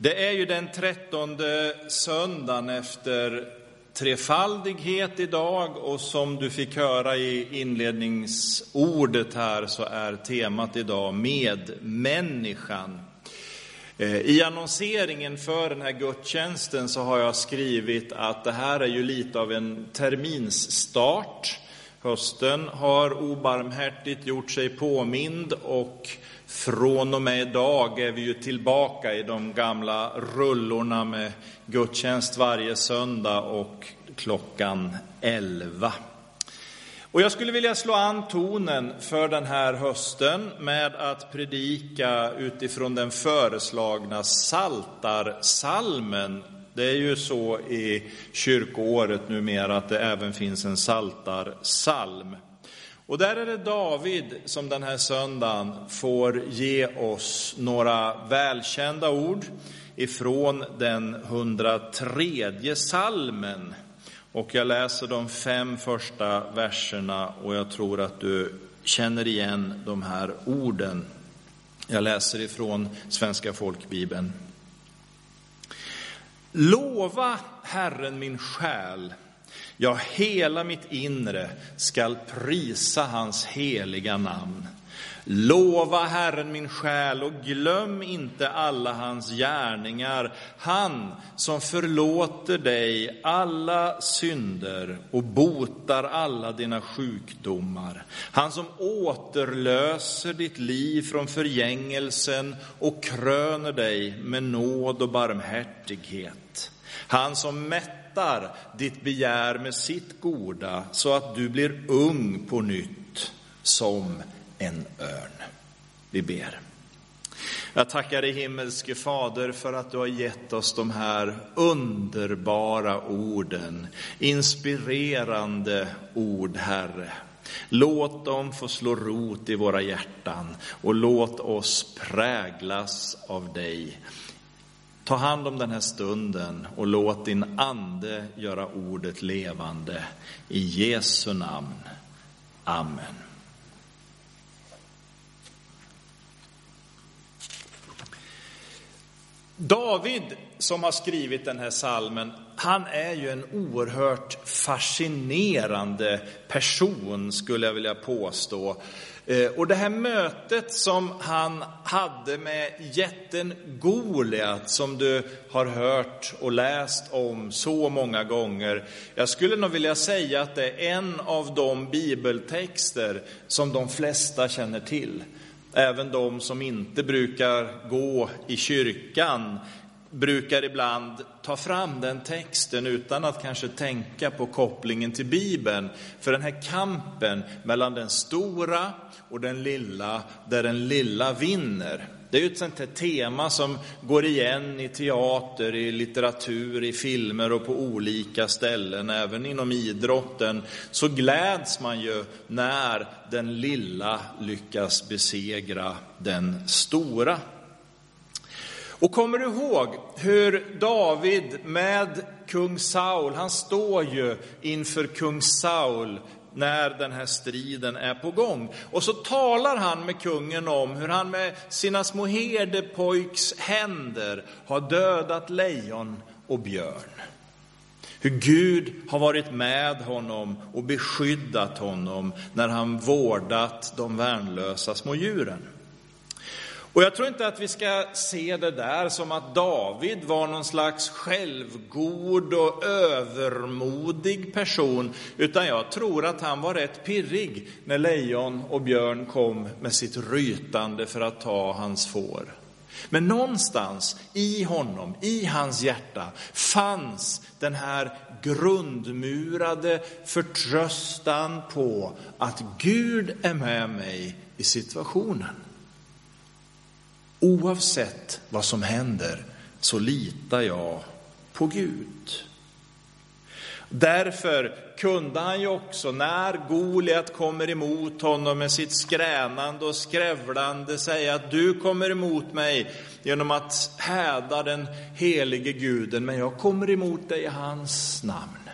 Det är ju den trettonde söndagen efter trefaldighet idag och som du fick höra i inledningsordet här så är temat idag medmänniskan. Eh, I annonseringen för den här gudstjänsten så har jag skrivit att det här är ju lite av en terminsstart. Hösten har obarmhärtigt gjort sig påmind och från och med idag är vi ju tillbaka i de gamla rullorna med gudstjänst varje söndag och klockan 11. Och jag skulle vilja slå an tonen för den här hösten med att predika utifrån den föreslagna saltarsalmen. Det är ju så i kyrkoåret numera att det även finns en saltarsalm. Och där är det David som den här söndagen får ge oss några välkända ord ifrån den 103 salmen. Och jag läser de fem första verserna och jag tror att du känner igen de här orden. Jag läser ifrån Svenska folkbibeln. Lova Herren min själ Ja, hela mitt inre skall prisa hans heliga namn. Lova Herren min själ och glöm inte alla hans gärningar, han som förlåter dig alla synder och botar alla dina sjukdomar, han som återlöser ditt liv från förgängelsen och kröner dig med nåd och barmhärtighet, han som mättar ditt begär med sitt goda så att du blir ung på nytt som en örn. Vi ber. Jag tackar dig himmelske Fader för att du har gett oss de här underbara orden, inspirerande ord, Herre. Låt dem få slå rot i våra hjärtan och låt oss präglas av dig. Ta hand om den här stunden och låt din ande göra ordet levande. I Jesu namn. Amen. David som har skrivit den här salmen, han är ju en oerhört fascinerande person skulle jag vilja påstå. Eh, och det här mötet som han hade med jätten Goliat, som du har hört och läst om så många gånger. Jag skulle nog vilja säga att det är en av de bibeltexter som de flesta känner till. Även de som inte brukar gå i kyrkan brukar ibland ta fram den texten utan att kanske tänka på kopplingen till Bibeln. För den här kampen mellan den stora och den lilla, där den lilla vinner. Det är ju ett sånt här tema som går igen i teater, i litteratur, i filmer och på olika ställen, även inom idrotten. Så gläds man ju när den lilla lyckas besegra den stora. Och kommer du ihåg hur David med kung Saul, han står ju inför kung Saul när den här striden är på gång. Och så talar han med kungen om hur han med sina små herdepojks händer har dödat lejon och björn. Hur Gud har varit med honom och beskyddat honom när han vårdat de värnlösa små djuren. Och jag tror inte att vi ska se det där som att David var någon slags självgod och övermodig person, utan jag tror att han var rätt pirrig när lejon och björn kom med sitt rytande för att ta hans får. Men någonstans i honom, i hans hjärta, fanns den här grundmurade förtröstan på att Gud är med mig i situationen. Oavsett vad som händer så litar jag på Gud. Därför kunde han ju också, när Goliat kommer emot honom med sitt skränande och skrävlande, säga att du kommer emot mig genom att häda den helige guden, men jag kommer emot dig i hans namn.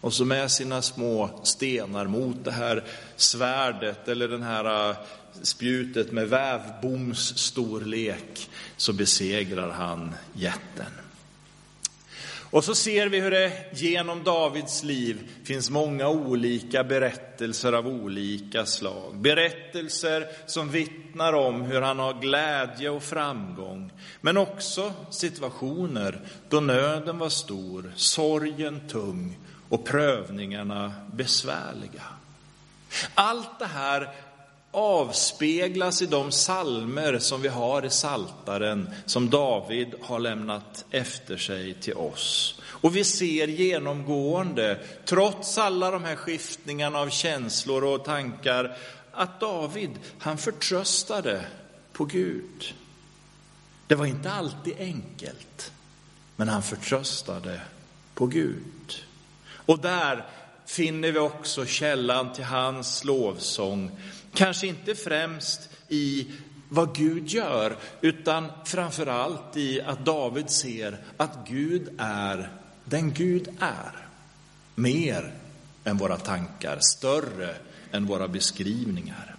Och så med sina små stenar mot det här svärdet eller den här spjutet med vävboms storlek så besegrar han jätten. Och så ser vi hur det genom Davids liv finns många olika berättelser av olika slag. Berättelser som vittnar om hur han har glädje och framgång. Men också situationer då nöden var stor, sorgen tung och prövningarna besvärliga. Allt det här avspeglas i de salmer som vi har i Saltaren som David har lämnat efter sig till oss. Och vi ser genomgående, trots alla de här skiftningarna av känslor och tankar, att David, han förtröstade på Gud. Det var inte alltid enkelt, men han förtröstade på Gud. Och där finner vi också källan till hans lovsång. Kanske inte främst i vad Gud gör, utan framför allt i att David ser att Gud är den Gud är. Mer än våra tankar, större än våra beskrivningar.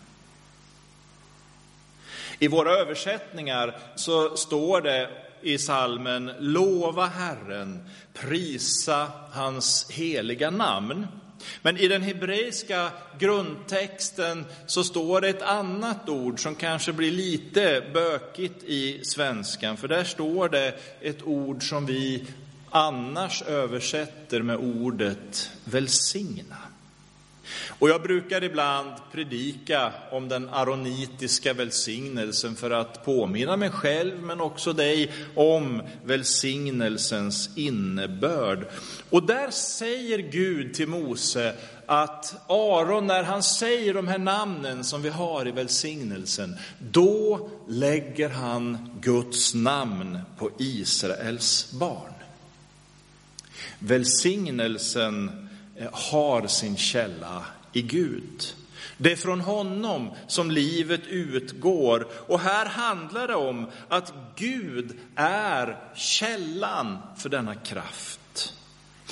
I våra översättningar så står det i salmen Lova Herren, prisa hans heliga namn. Men i den hebreiska grundtexten så står det ett annat ord som kanske blir lite bökigt i svenskan, för där står det ett ord som vi annars översätter med ordet välsigna. Och jag brukar ibland predika om den aronitiska välsignelsen för att påminna mig själv men också dig om välsignelsens innebörd. Och där säger Gud till Mose att Aron, när han säger de här namnen som vi har i välsignelsen, då lägger han Guds namn på Israels barn. Välsignelsen Eh, har sin källa i Gud. Det är från honom som livet utgår. Och här handlar det om att Gud är källan för denna kraft.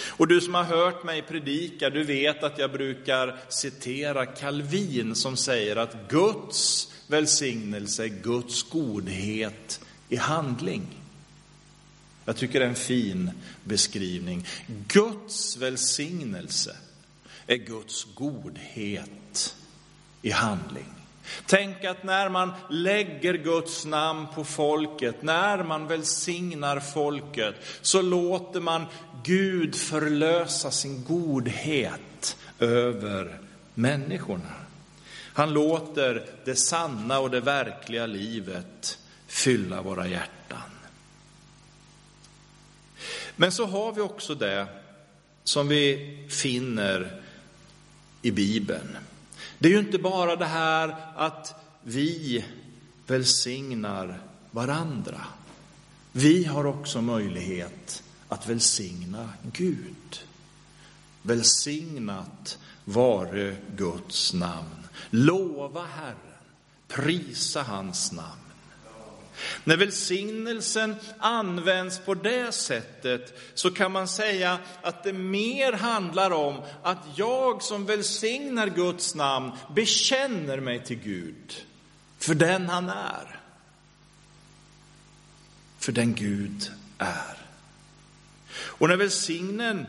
Och du som har hört mig predika, du vet att jag brukar citera Calvin som säger att Guds välsignelse är Guds godhet i handling. Jag tycker det är en fin beskrivning. Guds välsignelse är Guds godhet i handling. Tänk att när man lägger Guds namn på folket, när man välsignar folket, så låter man Gud förlösa sin godhet över människorna. Han låter det sanna och det verkliga livet fylla våra hjärtan. Men så har vi också det som vi finner i Bibeln. Det är ju inte bara det här att vi välsignar varandra. Vi har också möjlighet att välsigna Gud. Välsignat vare Guds namn. Lova Herren, prisa hans namn. När välsignelsen används på det sättet så kan man säga att det mer handlar om att jag som välsignar Guds namn bekänner mig till Gud för den han är. För den Gud är. Och när välsignen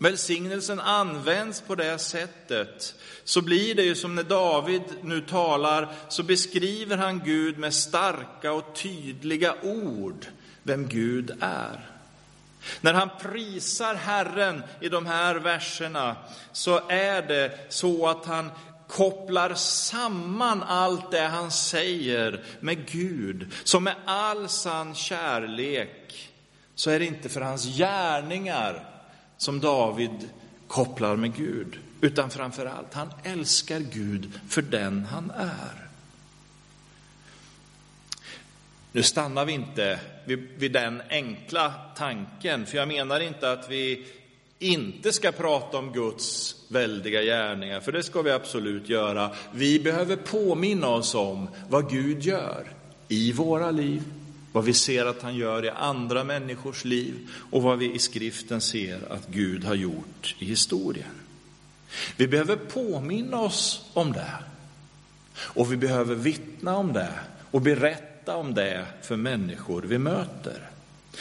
välsignelsen används på det sättet så blir det ju som när David nu talar så beskriver han Gud med starka och tydliga ord vem Gud är. När han prisar Herren i de här verserna så är det så att han kopplar samman allt det han säger med Gud. som med all sann kärlek så är det inte för hans gärningar som David kopplar med Gud, utan framför allt, han älskar Gud för den han är. Nu stannar vi inte vid, vid, den enkla tanken, för jag menar inte att vi inte ska prata om Guds väldiga gärningar, för det ska vi absolut göra. Vi behöver påminna oss om vad Gud gör i våra liv, vad vi ser att han gör i andra människors liv och vad vi i skriften ser att Gud har gjort i historien. Vi behöver påminna oss om det. Och vi behöver vittna om det och berätta om det för människor vi möter.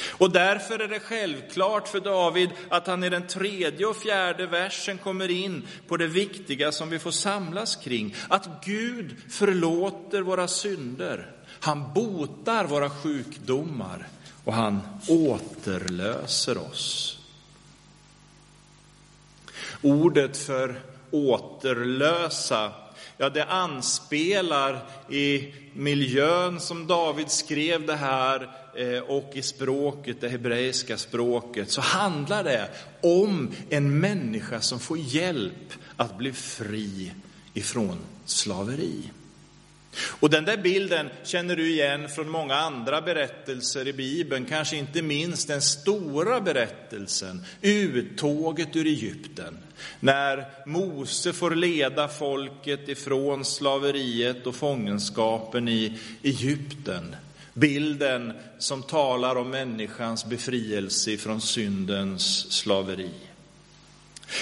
Och därför är det självklart för David att han i den tredje och fjärde versen kommer in på det viktiga som vi får samlas kring. Att Gud förlåter våra synder. Han botar våra sjukdomar och han återlöser oss. Ordet för återlösa ja, det anspelar i miljön som David skrev det här eh, och i språket, det hebreiska språket, så handlar det om en människa som får hjälp att bli fri ifrån slaveri. Och den där bilden känner du igen från många andra berättelser i Bibeln, kanske inte minst den stora berättelsen, uttåget ur Egypten. När Mose får leda folket ifrån slaveriet och fångenskapen i Egypten. Bilden som talar om människans befrielse från syndens slaveri.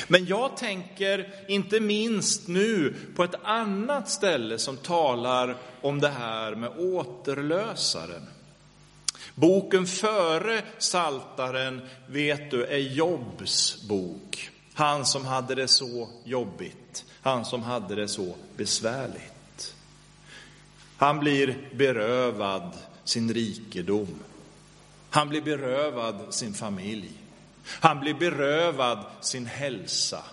Men jag tänker inte minst nu på ett annat ställe som talar om det här med återlösaren. Boken före Saltaren vet du, är Jobs bok. Han som hade det så jobbigt, han som hade det så besvärligt. Han blir berövad sin rikedom. Han blir berövad sin familj. Han blir berövad sin hälsa.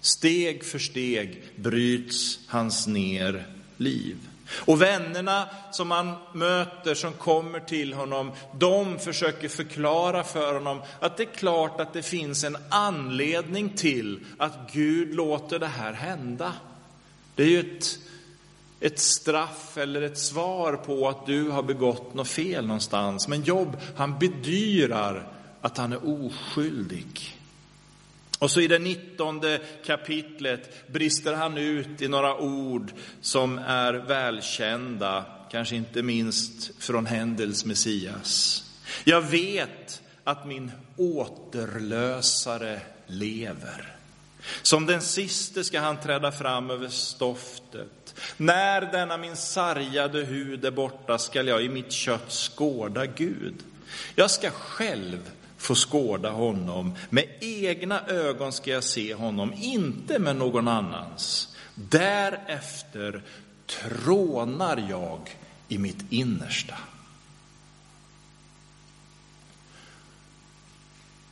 Steg för steg bryts hans ner liv. Och vännerna som han möter som kommer till honom, de försöker förklara för honom att det är klart att det finns en anledning till att Gud låter det här hända. Det är ju ett, ett straff eller ett svar på att du har begått något fel någonstans. Men Jobb, han bedyrar att han är oskyldig. Och så i det nittonde kapitlet brister han ut i några ord som är välkända, kanske inte minst från Händels Messias. Jag vet att min återlösare lever. Som den siste ska han träda fram över stoftet. När denna min sargade hud är borta skall jag i mitt kött skåda Gud. Jag ska själv få skåda honom. Med egna ögon ska jag se honom, inte med någon annans. Därefter trånar jag i mitt innersta.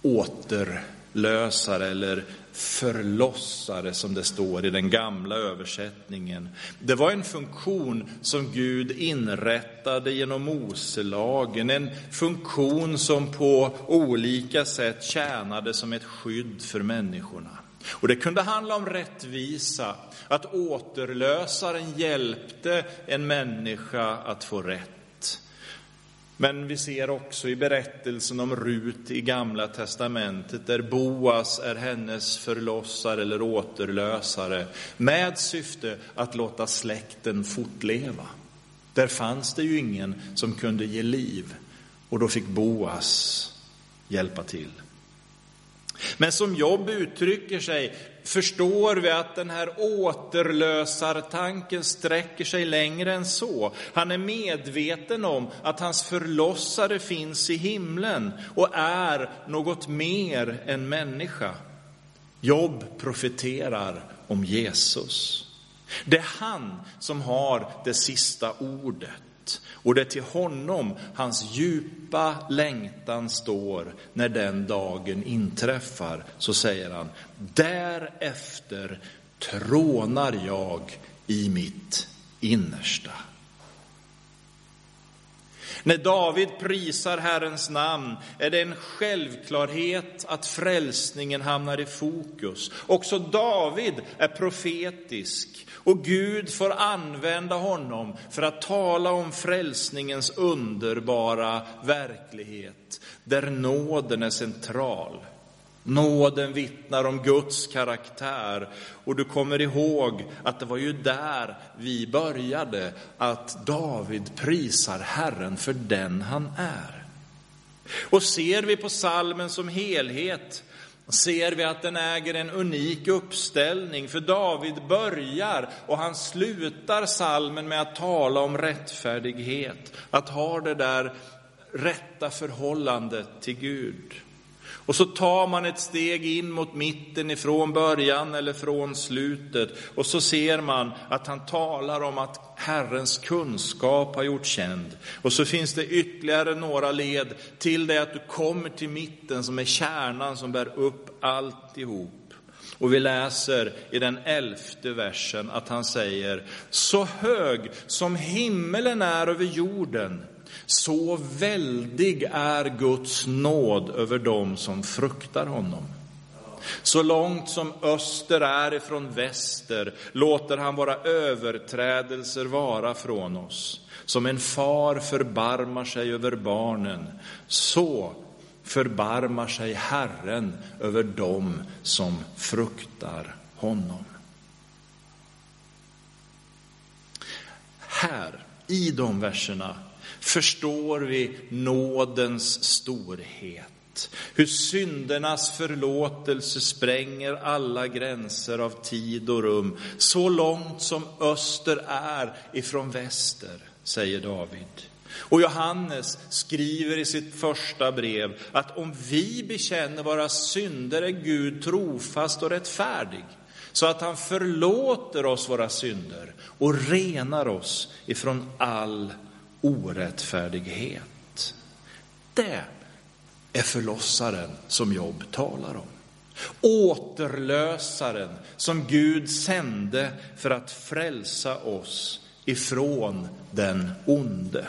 Åter Återlösare eller förlossare som det står i den gamla översättningen. Det var en funktion som Gud inrättade genom Moselagen, en funktion som på olika sätt tjänade som ett skydd för människorna. Och det kunde handla om rättvisa, att återlösaren hjälpte en människa att få rätt. Men vi ser också i berättelsen om Rut i Gamla testamentet där Boas är hennes förlossare eller återlösare med syfte att låta släkten fortleva. Där fanns det ju ingen som kunde ge liv och då fick Boas hjälpa till. Men som Jobb uttrycker sig förstår vi att den här återlösartanken sträcker sig längre än så. Han är medveten om att hans förlossare finns i himlen och är något mer än människa. Jobb profeterar om Jesus. Det är han som har det sista ordet. Och det är till honom hans djupa längtan står när den dagen inträffar. Så säger han, därefter trånar jag i mitt innersta. När David prisar Herrens namn är det en självklarhet att frälsningen hamnar i fokus. Också David är profetisk och Gud får använda honom för att tala om frälsningens underbara verklighet, där nåden är central. Nåden vittnar om Guds karaktär och du kommer ihåg att det var ju där vi började, att David prisar Herren för den han är. Och ser vi på salmen som helhet ser vi att den äger en unik uppställning, för David börjar och han slutar salmen med att tala om rättfärdighet, att ha det där rätta förhållandet till Gud. Och så tar man ett steg in mot mitten ifrån början eller från slutet och så ser man att han talar om att Herrens kunskap har gjort känd. Och så finns det ytterligare några led till det att du kommer till mitten som är kärnan som bär upp alltihop. Och vi läser i den elfte versen att han säger, så hög som himmelen är över jorden, så väldig är Guds nåd över dem som fruktar honom. Så långt som öster är ifrån väster låter han våra överträdelser vara från oss. Som en far förbarmar sig över barnen, så förbarmar sig Herren över dem som fruktar honom. Här, i de verserna, förstår vi nådens storhet. Hur syndernas förlåtelse spränger alla gränser av tid och rum, så långt som öster är ifrån väster, säger David. Och Johannes skriver i sitt första brev att om vi bekänner våra synder är Gud trofast och rättfärdig, så att han förlåter oss våra synder och renar oss ifrån all orättfärdighet. Det är förlossaren som Jobb talar om. Återlösaren som Gud sände för att frälsa oss ifrån den onde.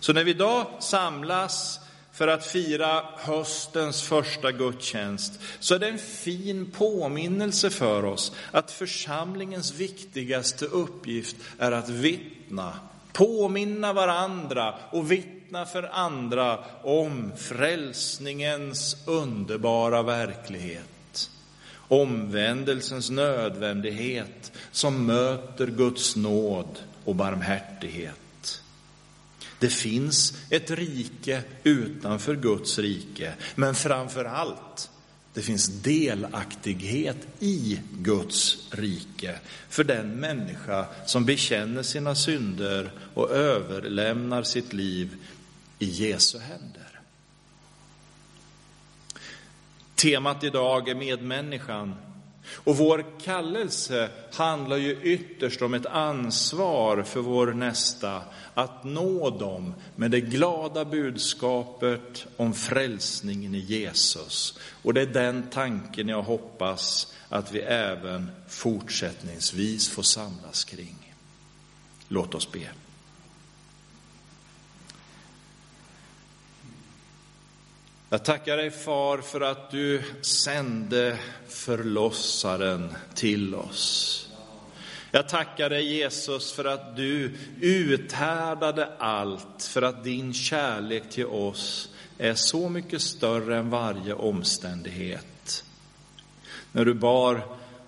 Så när vi idag samlas för att fira höstens första gudstjänst så är det en fin påminnelse för oss att församlingens viktigaste uppgift är att vittna påminna varandra och vittna för andra om frälsningens underbara verklighet. Omvändelsens nödvändighet som möter Guds nåd och barmhärtighet. Det finns ett rike utanför Guds rike, men framför allt det finns delaktighet i Guds rike för den människa som bekänner sina synder och överlämnar sitt liv i Jesu händer. Temat idag är medmänniskan och vår kallelse handlar ju ytterst om ett ansvar för vår nästa att nå dem med det glada budskapet om frälsningen i Jesus. Och det är den tanken jag hoppas att vi även fortsättningsvis får samlas kring. Låt oss be. Jag tackar dig far för att du sände förlossaren till oss. Jag tackar dig Jesus för att du uthärdade allt, för att din kärlek till oss är så mycket större än varje omständighet. När du bar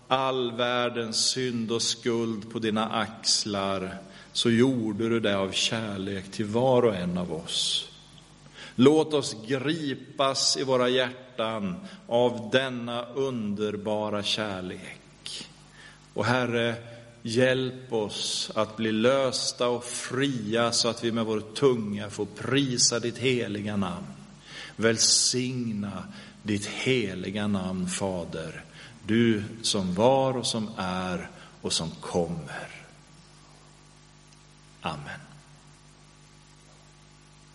all världens synd och skuld på dina axlar så gjorde du det av kärlek till var och en av oss. Låt oss gripas i våra hjärtan av denna underbara kärlek. Och Herre, hjälp oss att bli lösta och fria så att vi med vår tunga får prisa ditt heliga namn. Välsigna ditt heliga namn, Fader, du som var och som är och som kommer. Amen.